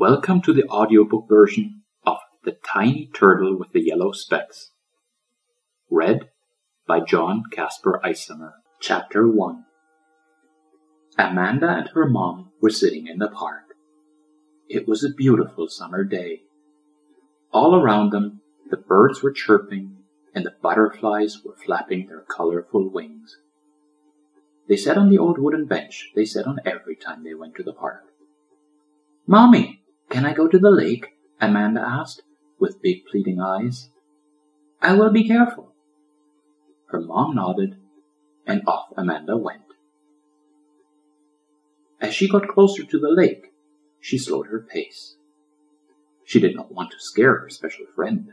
Welcome to the audiobook version of The Tiny Turtle with the Yellow Specks. Read by John Caspar Eissamer. Chapter 1 Amanda and her mom were sitting in the park. It was a beautiful summer day. All around them, the birds were chirping and the butterflies were flapping their colorful wings. They sat on the old wooden bench they sat on every time they went to the park. Mommy, can I go to the lake? Amanda asked, with big pleading eyes. I will be careful. Her mom nodded, and off Amanda went. As she got closer to the lake, she slowed her pace. She did not want to scare her special friend.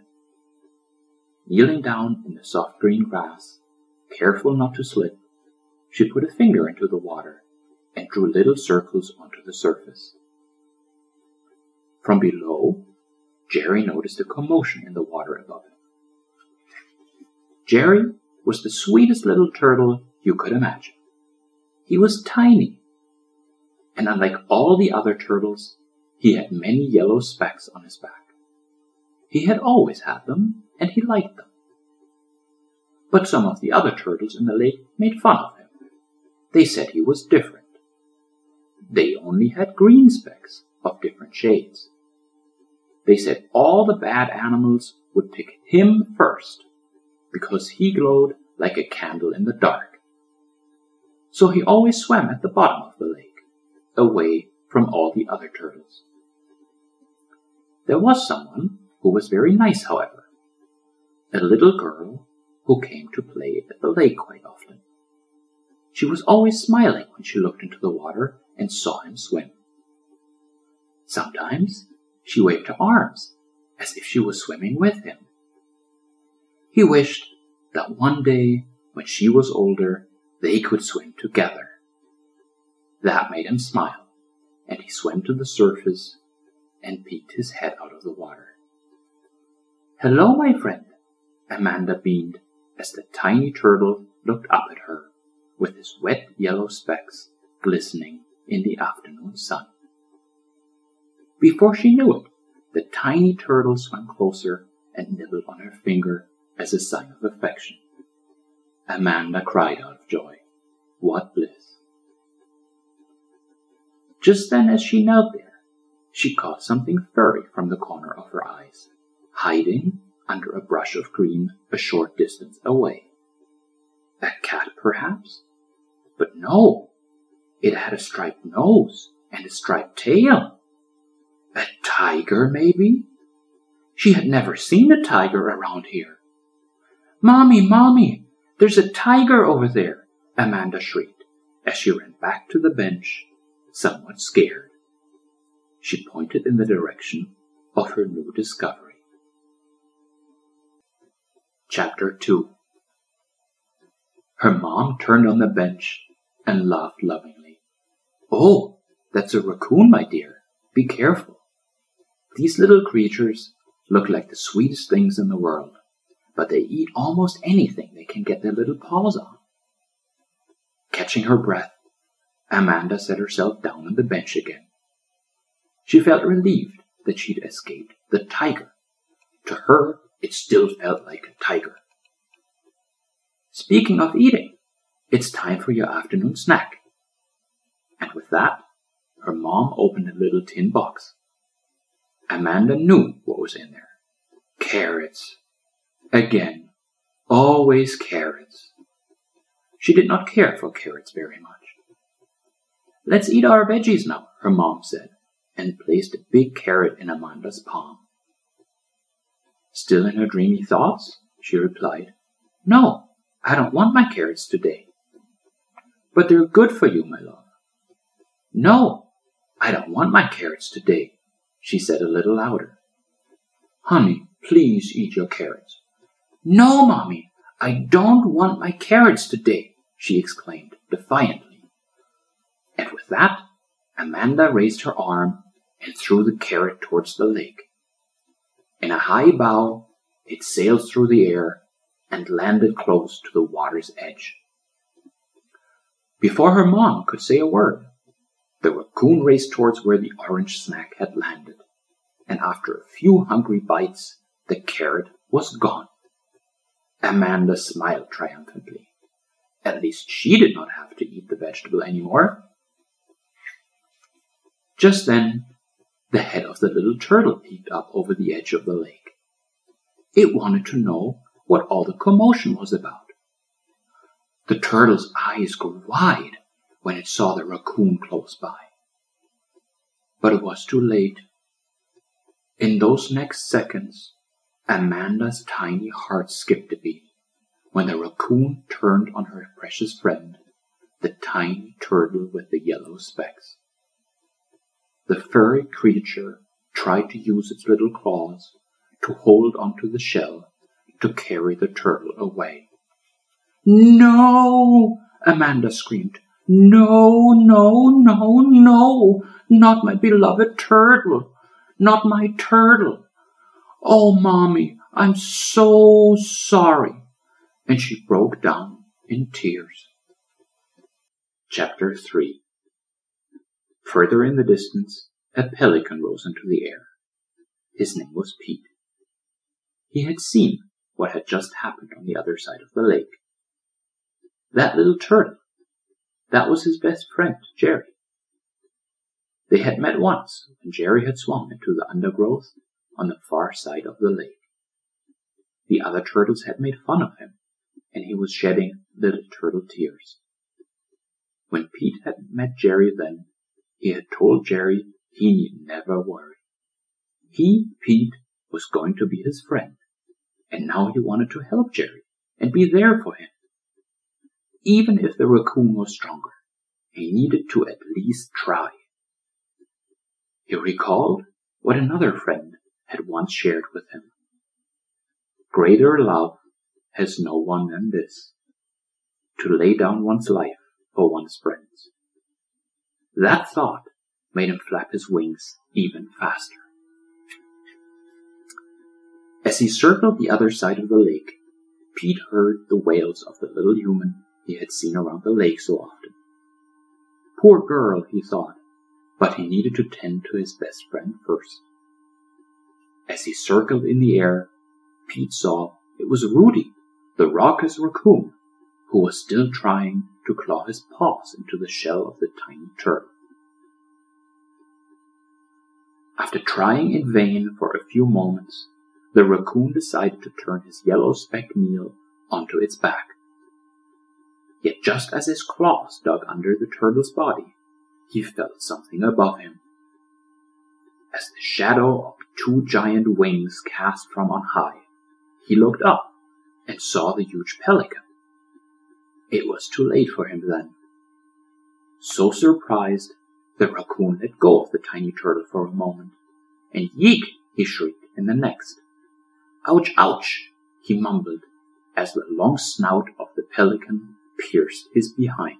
Kneeling down in the soft green grass, careful not to slip, she put a finger into the water and drew little circles onto the surface. From below, Jerry noticed a commotion in the water above him. Jerry was the sweetest little turtle you could imagine. He was tiny, and unlike all the other turtles, he had many yellow specks on his back. He had always had them, and he liked them. But some of the other turtles in the lake made fun of him. They said he was different. They only had green specks of different shades. They said all the bad animals would pick him first because he glowed like a candle in the dark. So he always swam at the bottom of the lake, away from all the other turtles. There was someone who was very nice, however, a little girl who came to play at the lake quite often. She was always smiling when she looked into the water and saw him swim. Sometimes she waved her arms as if she was swimming with him. He wished that one day, when she was older, they could swim together. That made him smile, and he swam to the surface and peeked his head out of the water. Hello, my friend, Amanda beamed as the tiny turtle looked up at her with his wet yellow specks glistening in the afternoon sun. Before she knew it, the tiny turtle swam closer and nibbled on her finger as a sign of affection. Amanda cried out of joy. What bliss! Just then, as she knelt there, she caught something furry from the corner of her eyes, hiding under a brush of green a short distance away. A cat, perhaps? But no, it had a striped nose and a striped tail. A tiger, maybe? She had never seen a tiger around here. Mommy, Mommy, there's a tiger over there, Amanda shrieked as she ran back to the bench, somewhat scared. She pointed in the direction of her new discovery. Chapter 2 Her mom turned on the bench and laughed lovingly. Oh, that's a raccoon, my dear. Be careful. These little creatures look like the sweetest things in the world, but they eat almost anything they can get their little paws on. Catching her breath, Amanda set herself down on the bench again. She felt relieved that she'd escaped the tiger. To her, it still felt like a tiger. Speaking of eating, it's time for your afternoon snack. And with that, her mom opened a little tin box. Amanda knew what was in there. Carrots. Again. Always carrots. She did not care for carrots very much. Let's eat our veggies now, her mom said, and placed a big carrot in Amanda's palm. Still in her dreamy thoughts, she replied, No, I don't want my carrots today. But they're good for you, my love. No, I don't want my carrots today, she said a little louder. Honey, please eat your carrots. No, Mommy, I don't want my carrots today, she exclaimed defiantly. And with that, Amanda raised her arm and threw the carrot towards the lake. In a high bow, it sailed through the air and landed close to the water's edge. Before her mom could say a word, the raccoon raced towards where the orange snack had landed. and after a few hungry bites, the carrot was gone. Amanda smiled triumphantly. At least she did not have to eat the vegetable anymore. Just then, the head of the little turtle peeked up over the edge of the lake. It wanted to know what all the commotion was about. The turtle's eyes grew wide when it saw the raccoon close by. But it was too late. In those next seconds, Amanda's tiny heart skipped a beat when the raccoon turned on her precious friend, the tiny turtle with the yellow specks. The furry creature tried to use its little claws to hold onto the shell to carry the turtle away. No! Amanda screamed. No, no, no, no! Not my beloved turtle! Not my turtle! Oh, Mommy, I'm so sorry! And she broke down in tears. Chapter 3 Further in the distance, a pelican rose into the air. His name was Pete. He had seen what had just happened on the other side of the lake. That little turtle, that was his best friend, Jerry. They had met once when Jerry had swum into the undergrowth on the far side of the lake. The other turtles had made fun of him, and he was shedding little turtle tears. When Pete had met Jerry then, he had told Jerry he need never worry. He, Pete, was going to be his friend, and now he wanted to help Jerry and be there for him. Even if the raccoon was stronger, he needed to at least try. He recalled what another friend had once shared with him. Greater love has no one than this, to lay down one's life for one's friends. That thought made him flap his wings even faster. As he circled the other side of the lake, Pete heard the wails of the little human he had seen around the lake so often. Poor girl, he thought, but he needed to tend to his best friend first. As he circled in the air, Pete saw it was Rudy, the raucous raccoon, who was still trying to claw his paws into the shell of the tiny turtle. After trying in vain for a few moments, the raccoon decided to turn his yellow specked meal onto its back. Yet just as his claws dug under the turtle's body, he felt something above him. As the shadow of two giant wings cast from on high, he looked up and saw the huge pelican. It was too late for him then. So surprised, the raccoon let go of the tiny turtle for a moment, and yeek, he shrieked in the next. Ouch, ouch, he mumbled as the long snout of the pelican pierced his behind.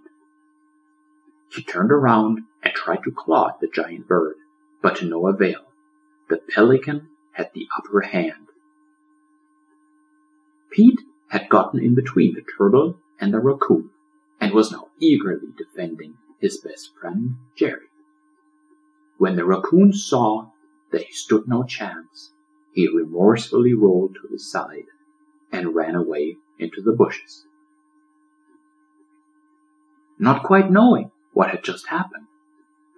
He turned around and tried to claw at the giant bird, but to no avail. The pelican had the upper hand. Pete had gotten in between the turtle and the raccoon, and was now eagerly defending his best friend, Jerry. When the raccoon saw that he stood no chance, he remorsefully rolled to his side and ran away into the bushes. Not quite knowing what had just happened,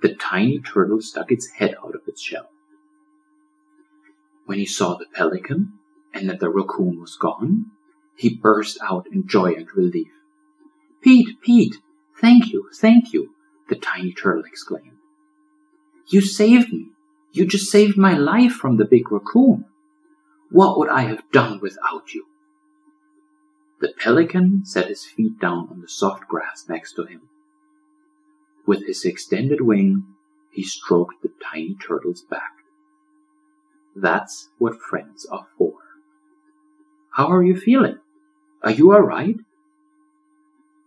the tiny turtle stuck its head out of its shell. When he saw the pelican and that the raccoon was gone, he burst out in joy and relief. Pete, Pete, thank you, thank you, the tiny turtle exclaimed. You saved me. You just saved my life from the big raccoon. What would I have done without you? The pelican set his feet down on the soft grass next to him. With his extended wing, he stroked the tiny turtle's back. That's what friends are for. How are you feeling? Are you all right?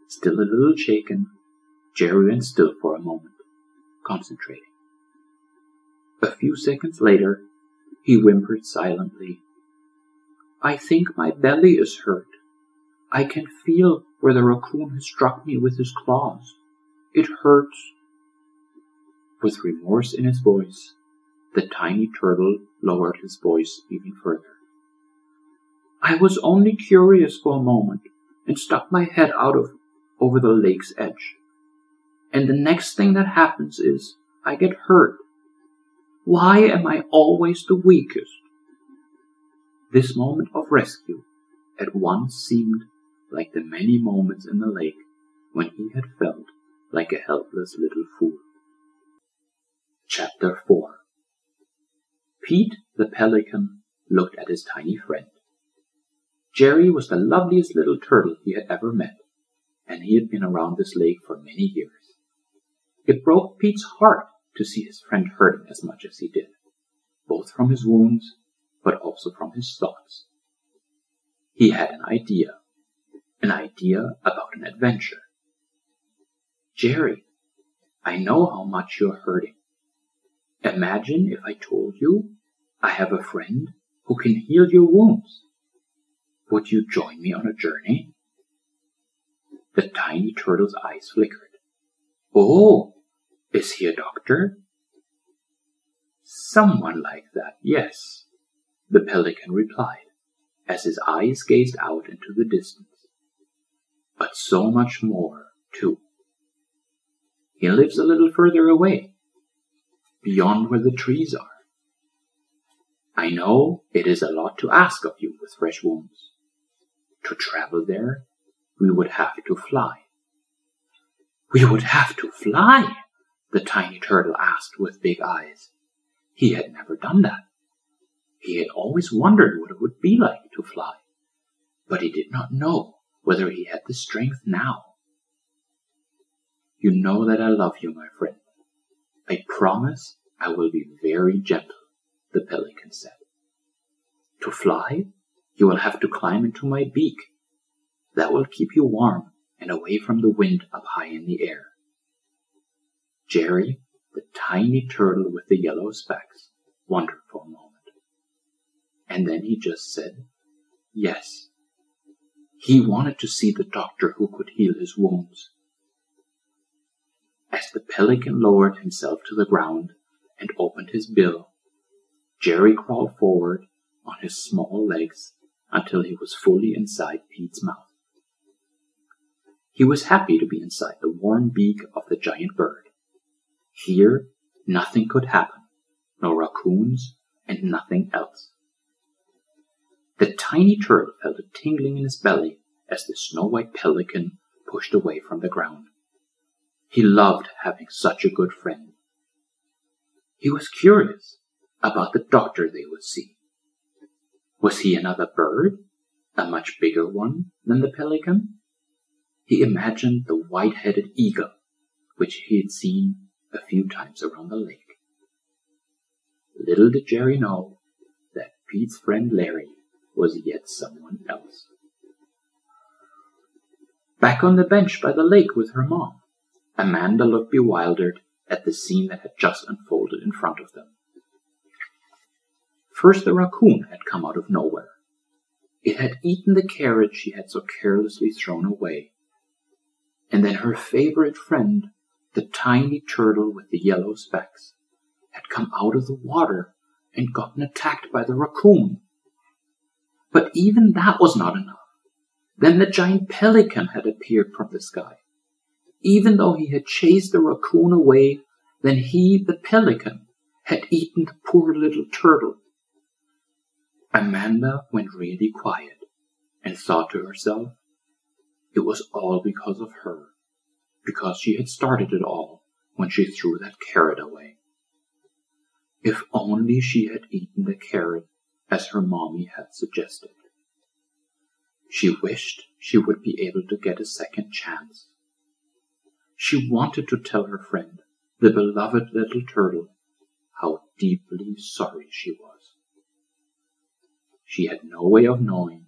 Still a little shaken, Jerry went still for a moment, concentrating. A few seconds later, he whimpered silently. I think my belly is hurt. I can feel where the raccoon has struck me with his claws. It hurts. With remorse in his voice, The tiny turtle lowered his voice even further. I was only curious for a moment and stuck my head out of over the lake's edge. And the next thing that happens is I get hurt. Why am I always the weakest? This moment of rescue at once seemed like the many moments in the lake when he had felt like a helpless little fool. Chapter 4 Pete the pelican looked at his tiny friend. Jerry was the loveliest little turtle he had ever met, and he had been around this lake for many years. It broke Pete's heart to see his friend hurting as much as he did, both from his wounds, but also from his thoughts. He had an idea, an idea about an adventure. Jerry, I know how much you're hurting. Imagine if I told you I have a friend who can heal your wounds. Would you join me on a journey? The tiny turtle's eyes flickered. Oh, is he a doctor? Someone like that, yes, the pelican replied, as his eyes gazed out into the distance. But so much more, too. He lives a little further away, beyond where the trees are. I know it is a lot to ask of you with fresh wounds. To travel there, we would have to fly. We would have to fly? the tiny turtle asked with big eyes. He had never done that. He had always wondered what it would be like to fly, but he did not know whether he had the strength now. You know that I love you, my friend. I promise I will be very gentle, the pelican said. To fly, you will have to climb into my beak. That will keep you warm and away from the wind up high in the air. Jerry, the tiny turtle with the yellow specks, wondered for a moment. And then he just said, Yes. He wanted to see the doctor who could heal his wounds. As the pelican lowered himself to the ground and opened his bill, Jerry crawled forward on his small legs until he was fully inside Pete's mouth. He was happy to be inside the warm beak of the giant bird. Here, nothing could happen, no raccoons, and nothing else. The tiny turtle felt a tingling in his belly as the snow white pelican pushed away from the ground. He loved having such a good friend. He was curious about the doctor they would see. Was he another bird, a much bigger one than the pelican? He imagined the white-headed eagle, which he had seen a few times around the lake. Little did Jerry know that Pete's friend Larry was yet someone else. Back on the bench by the lake with her mom, Amanda looked bewildered at the scene that had just unfolded in front of them. First, the raccoon had come out of nowhere. It had eaten the carrot she had so carelessly thrown away. And then her favorite friend, the tiny turtle with the yellow specks, had come out of the water and gotten attacked by the raccoon. But even that was not enough. Then the giant pelican had appeared from the sky. Even though he had chased the raccoon away, then he, the pelican, had eaten the poor little turtle. Amanda went really quiet and thought to herself, it was all because of her because she had started it all when she threw that carrot away. If only she had eaten the carrot as her mommy had suggested. She wished she would be able to get a second chance. She wanted to tell her friend, the beloved little turtle, how deeply sorry she was. She had no way of knowing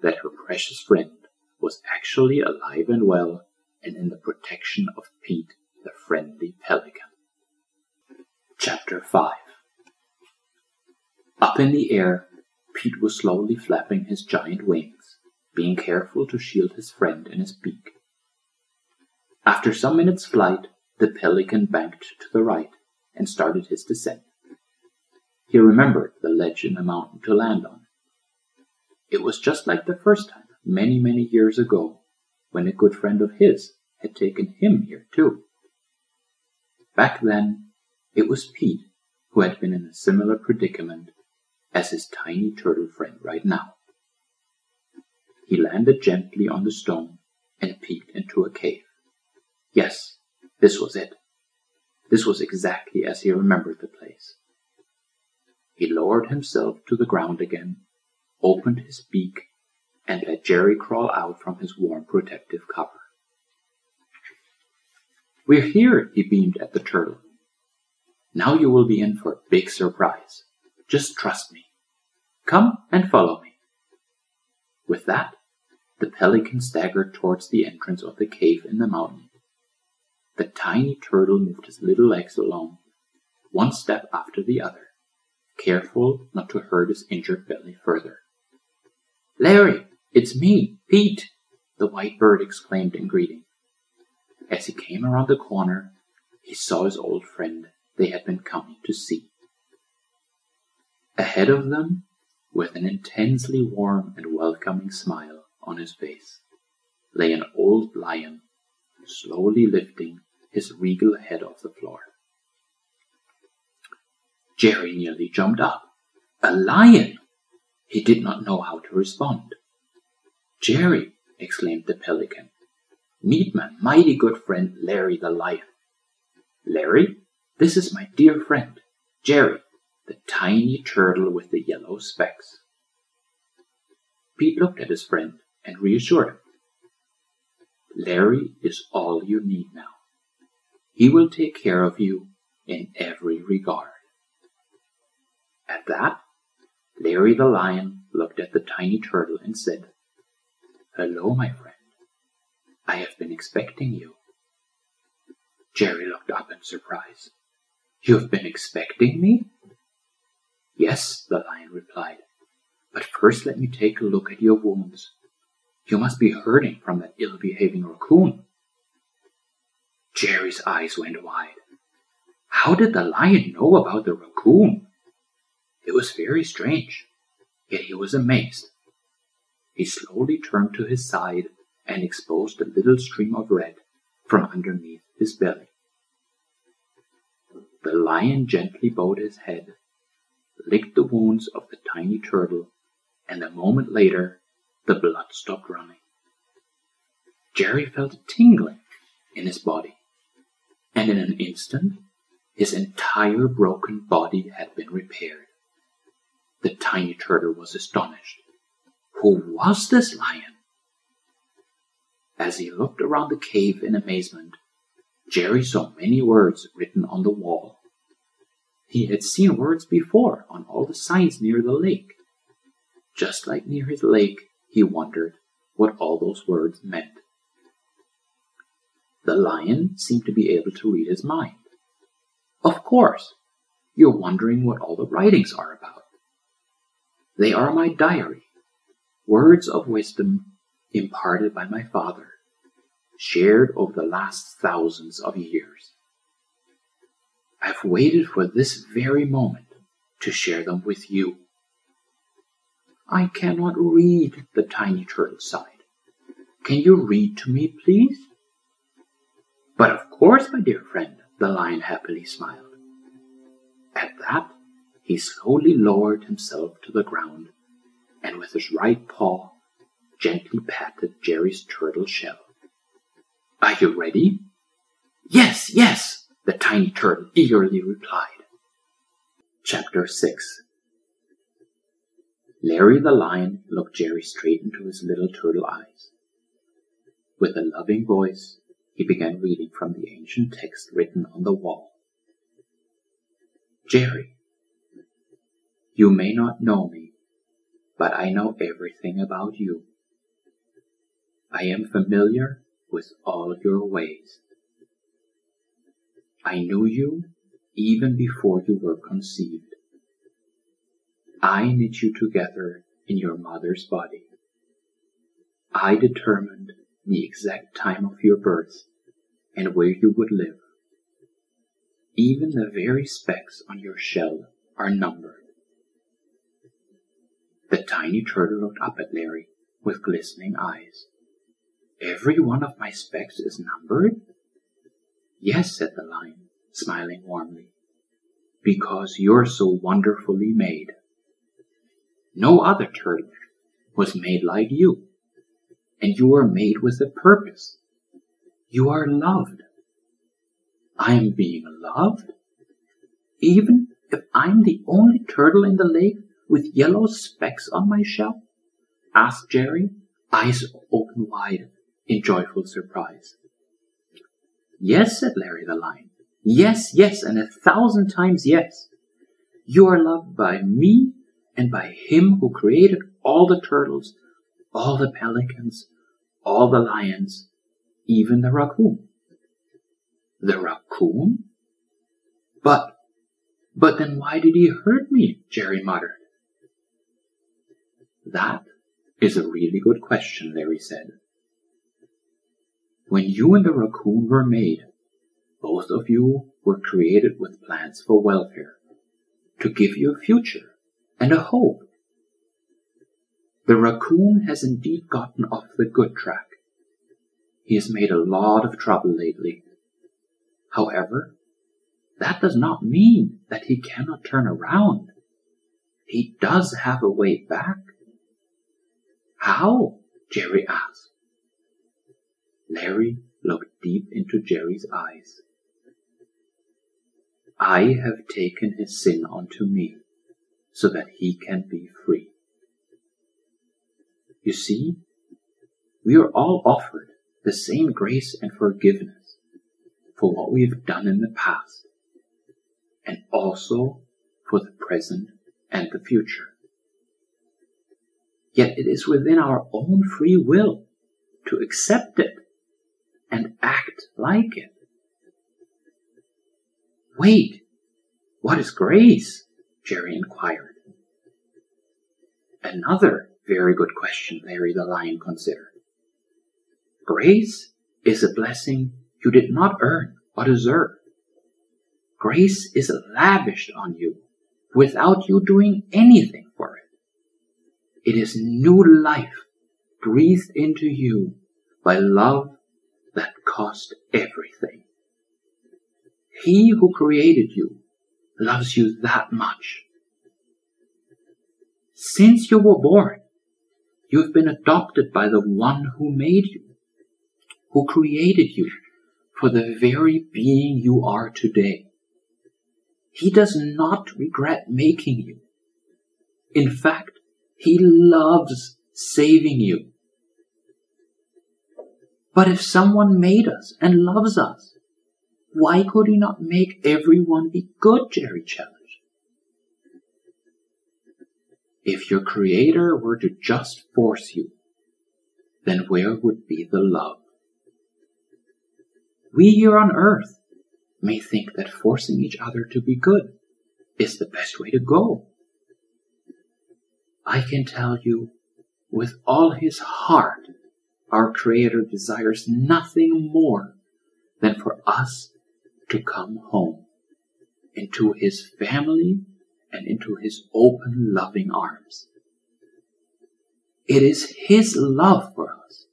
that her precious friend was actually alive and well and in the protection of Pete, the friendly pelican. Chapter 5 Up in the air, Pete was slowly flapping his giant wings, being careful to shield his friend in his beak. After some minutes' flight, the pelican banked to the right and started his descent. he remembered the ledge in the mountain to land on. It was just like the first time, many, many years ago, when a good friend of his had taken him here too. Back then, it was Pete who had been in a similar predicament as his tiny turtle friend right now. He landed gently on the stone and peeked into a cave. Yes, this was it. This was exactly as he remembered the place. He lowered himself to the ground again, opened his beak, and let Jerry crawl out from his warm protective cover. We're here, he beamed at the turtle. Now you will be in for a big surprise. Just trust me. Come and follow me. With that, the pelican staggered towards the entrance of the cave in the mountain. The tiny turtle moved his little legs along, one step after the other, careful not to hurt his injured belly further. Larry, it's me, Pete, the white bird exclaimed in greeting. As he came around the corner, he saw his old friend they had been coming to see. Ahead of them, with an intensely warm and welcoming smile on his face, lay an old lion, slowly lifting his regal head off the floor. Jerry nearly jumped up. A lion! He did not know how to respond. Jerry, exclaimed the pelican, meet my mighty good friend Larry the lion. Larry, this is my dear friend, Jerry, the tiny turtle with the yellow specks. Pete looked at his friend and reassured him. Larry is all you need now. He will take care of you in every regard. At that, Larry the lion looked at the tiny turtle and said, Hello, my friend. I have been expecting you. Jerry looked up in surprise. You have been expecting me? Yes, the lion replied. But first let me take a look at your wounds. You must be hurting from that ill behaving raccoon. Jerry's eyes went wide. How did the lion know about the raccoon? It was very strange, yet he was amazed. He slowly turned to his side and exposed a little stream of red from underneath his belly. The lion gently bowed his head, licked the wounds of the tiny turtle, and a moment later the blood stopped running. Jerry felt a tingling in his body, and in an instant his entire broken body had been repaired. The tiny turtle was astonished. Who was this lion? As he looked around the cave in amazement, Jerry saw many words written on the wall. He had seen words before on all the signs near the lake. Just like near his lake, he wondered what all those words meant. The lion seemed to be able to read his mind. Of course, you're wondering what all the writings are about. They are my diary, words of wisdom imparted by my father shared over the last thousands of years. I've waited for this very moment to share them with you. I cannot read, the tiny turtle sighed. Can you read to me, please? But of course, my dear friend, the lion happily smiled. At that, he slowly lowered himself to the ground and with his right paw gently patted Jerry's turtle shell. Are you ready? Yes, yes, the tiny turtle eagerly replied. Chapter 6 Larry the lion looked Jerry straight into his little turtle eyes. With a loving voice, he began reading from the ancient text written on the wall. Jerry, you may not know me, but I know everything about you. I am familiar with all your ways. I knew you even before you were conceived. I knit you together in your mother's body. I determined the exact time of your birth and where you would live. Even the very specks on your shell are numbered. The tiny turtle looked up at Larry with glistening eyes. Every one of my specks is numbered? Yes, said the lion, smiling warmly, because you're so wonderfully made. No other turtle was made like you, and you are made with a purpose. You are loved. I am being loved? Even if I'm the only turtle in the lake with yellow specks on my shell? asked Jerry, eyes open wide in joyful surprise. Yes, said Larry the lion. Yes, yes, and a thousand times yes. You are loved by me and by him who created all the turtles, all the pelicans, all the lions, even the raccoon. The raccoon? But, but then why did he hurt me? Jerry muttered. That is a really good question, Larry said. When you and the raccoon were made, both of you were created with plans for welfare, to give you a future and a hope. The raccoon has indeed gotten off the good track. He has made a lot of trouble lately. However, that does not mean that he cannot turn around. He does have a way back. How? Jerry asked. Larry looked deep into Jerry's eyes. I have taken his sin onto me so that he can be free. You see, we are all offered the same grace and forgiveness for what we have done in the past and also for the present and the future. Yet it is within our own free will to accept it and act like it. Wait, what is grace? Jerry inquired. Another very good question Larry the Lion considered. Grace is a blessing you did not earn or deserve. Grace is lavished on you without you doing anything for it. It is new life breathed into you by love that cost everything. He who created you loves you that much. Since you were born, you have been adopted by the one who made you, who created you for the very being you are today. He does not regret making you. In fact, he loves saving you but if someone made us and loves us, why could he not make everyone be good? Jerry challenged. If your creator were to just force you, then where would be the love? We here on earth may think that forcing each other to be good is the best way to go. I can tell you with all his heart our Creator desires nothing more than for us to come home into His family and into His open, loving arms. It is His love for us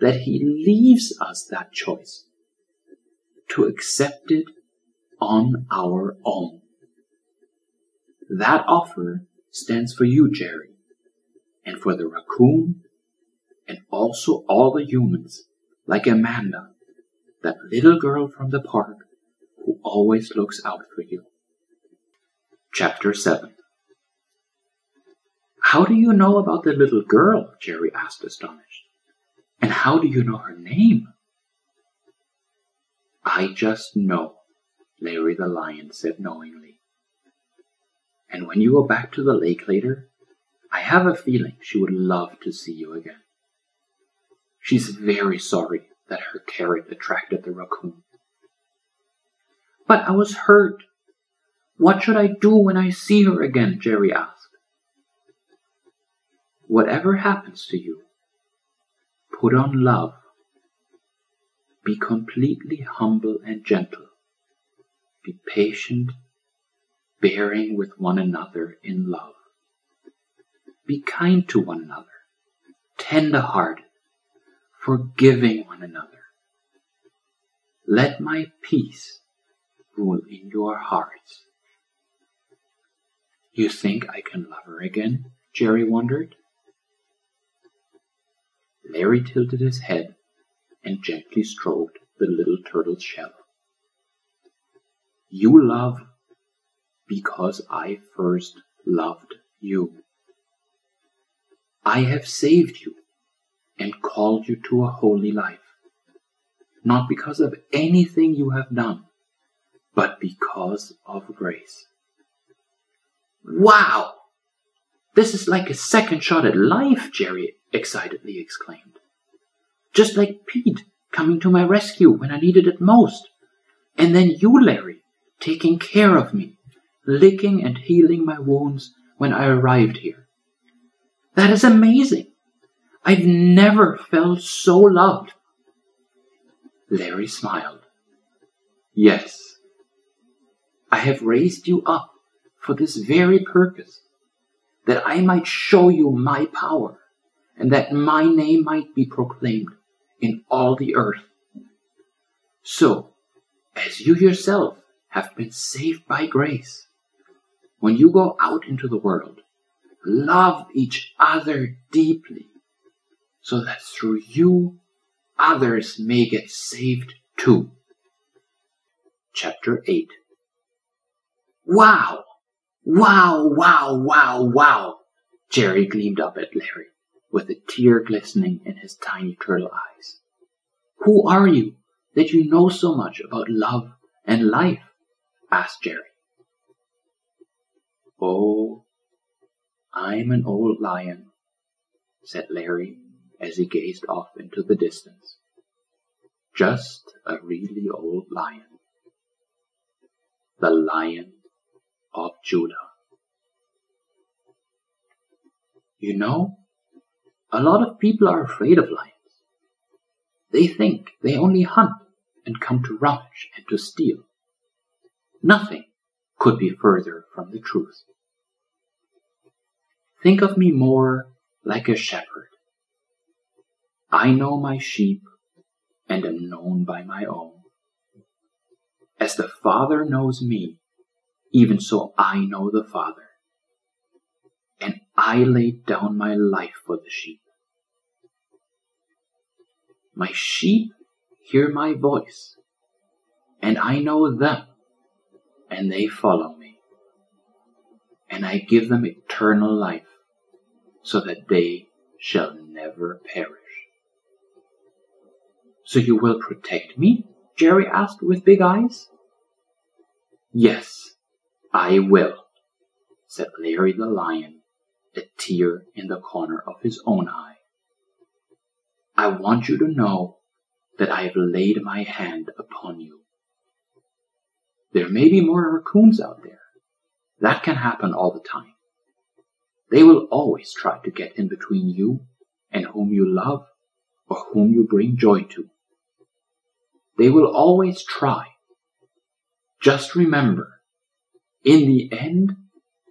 that He leaves us that choice to accept it on our own. That offer stands for you, Jerry, and for the raccoon and also all the humans, like Amanda, that little girl from the park who always looks out for you. Chapter 7 How do you know about the little girl? Jerry asked, astonished. And how do you know her name? I just know, Larry the lion said knowingly. And when you go back to the lake later, I have a feeling she would love to see you again. She's very sorry that her carrot attracted the raccoon. But I was hurt. What should I do when I see her again? Jerry asked. Whatever happens to you, put on love. Be completely humble and gentle. Be patient, bearing with one another in love. Be kind to one another, tender hearted, forgiving one another. Let my peace rule in your hearts. You think I can love her again? Jerry wondered. Larry tilted his head and gently stroked the little turtle's shell. You love because I first loved you. I have saved you and called you to a holy life, not because of anything you have done, but because of grace. Wow! This is like a second shot at life, Jerry excitedly exclaimed. Just like Pete coming to my rescue when I needed it most. And then you, Larry, taking care of me, licking and healing my wounds when I arrived here. That is amazing. I've never felt so loved. Larry smiled. Yes, I have raised you up for this very purpose, that I might show you my power, and that my name might be proclaimed in all the earth. So, as you yourself have been saved by grace, when you go out into the world, love each other deeply, so that through you others may get saved too. Chapter 8 Wow! Wow, wow, wow, wow! Jerry gleamed up at Larry, with a tear glistening in his tiny turtle eyes. Who are you that you know so much about love and life? asked Jerry. Oh, I'm an old lion, said Larry as he gazed off into the distance. Just a really old lion. The lion of Judah. You know, a lot of people are afraid of lions. They think they only hunt and come to rummage and to steal. Nothing could be further from the truth. Think of me more like a shepherd. I know my sheep and am known by my own. As the Father knows me, even so I know the Father. And I laid down my life for the sheep. My sheep hear my voice, and I know them, and they follow me. And I give them eternal life, so that they shall never perish. So you will protect me? Jerry asked with big eyes. Yes, I will, said Larry the lion, a tear in the corner of his own eye. I want you to know that I have laid my hand upon you. There may be more raccoons out there. That can happen all the time. They will always try to get in between you and whom you love or whom you bring joy to. They will always try. Just remember in the end,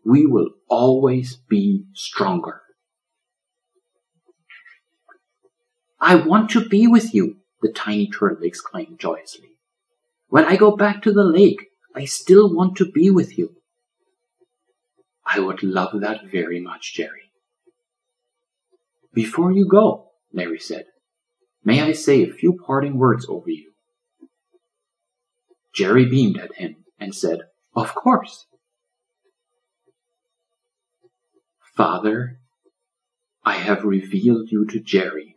we will always be stronger. I want to be with you, the tiny turtle exclaimed joyously. When I go back to the lake, I still want to be with you. I would love that very much, Jerry. Before you go, Larry said, may I say a few parting words over you? Jerry beamed at him and said, of course. Father, I have revealed you to Jerry.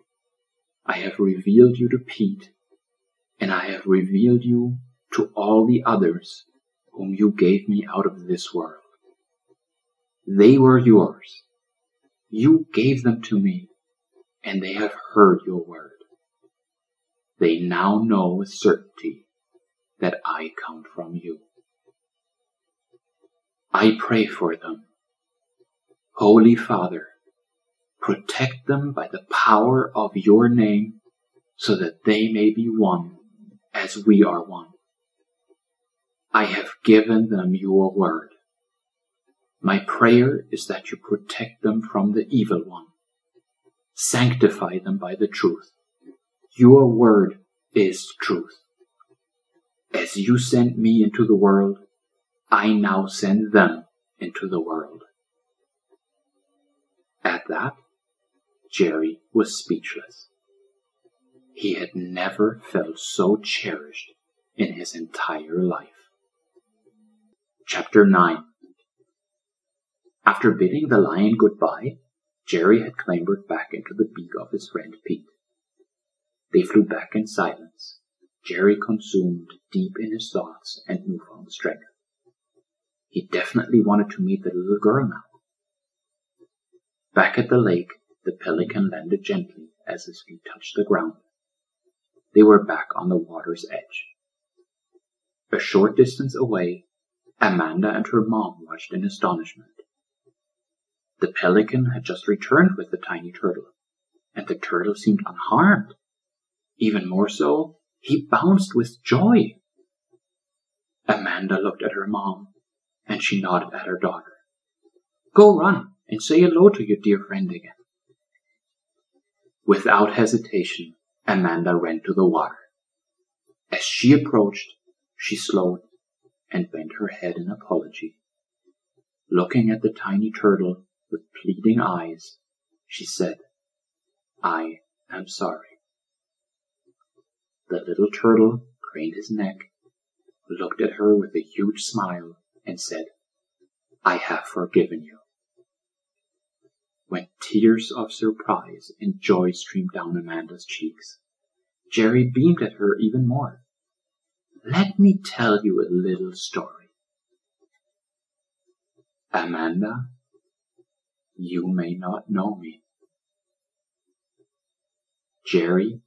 I have revealed you to Pete. And I have revealed you to all the others whom you gave me out of this world. They were yours. You gave them to me, and they have heard your word. They now know with certainty that I come from you. I pray for them. Holy Father, protect them by the power of your name so that they may be one as we are one. I have given them your word. My prayer is that you protect them from the evil one. Sanctify them by the truth. Your word is truth. As you sent me into the world, I now send them into the world. At that, Jerry was speechless. He had never felt so cherished in his entire life. Chapter 9 After bidding the lion goodbye, Jerry had clambered back into the beak of his friend Pete. They flew back in silence, Jerry consumed deep in his thoughts and newfound strength. He definitely wanted to meet the little girl now. Back at the lake, the pelican landed gently as his feet touched the ground. They were back on the water's edge. A short distance away, Amanda and her mom watched in astonishment. The pelican had just returned with the tiny turtle, and the turtle seemed unharmed. Even more so, he bounced with joy. Amanda looked at her mom, and she nodded at her daughter. Go run and say hello to your dear friend again. Without hesitation, Amanda ran to the water. As she approached, she slowed and bent her head in apology. Looking at the tiny turtle with pleading eyes, she said, I am sorry. The little turtle craned his neck, looked at her with a huge smile, and said, I have forgiven you. When tears of surprise and joy streamed down Amanda's cheeks, Jerry beamed at her even more. Let me tell you a little story. Amanda, you may not know me. Jerry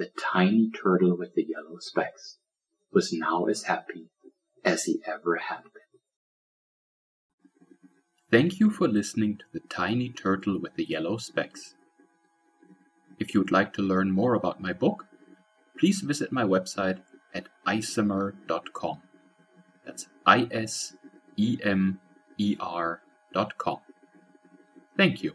the tiny turtle with the yellow specks was now as happy as he ever had been. Thank you for listening to The Tiny Turtle with the Yellow Specks. If you would like to learn more about my book, please visit my website at isemer.com. That's I S E M E R.com. Thank you.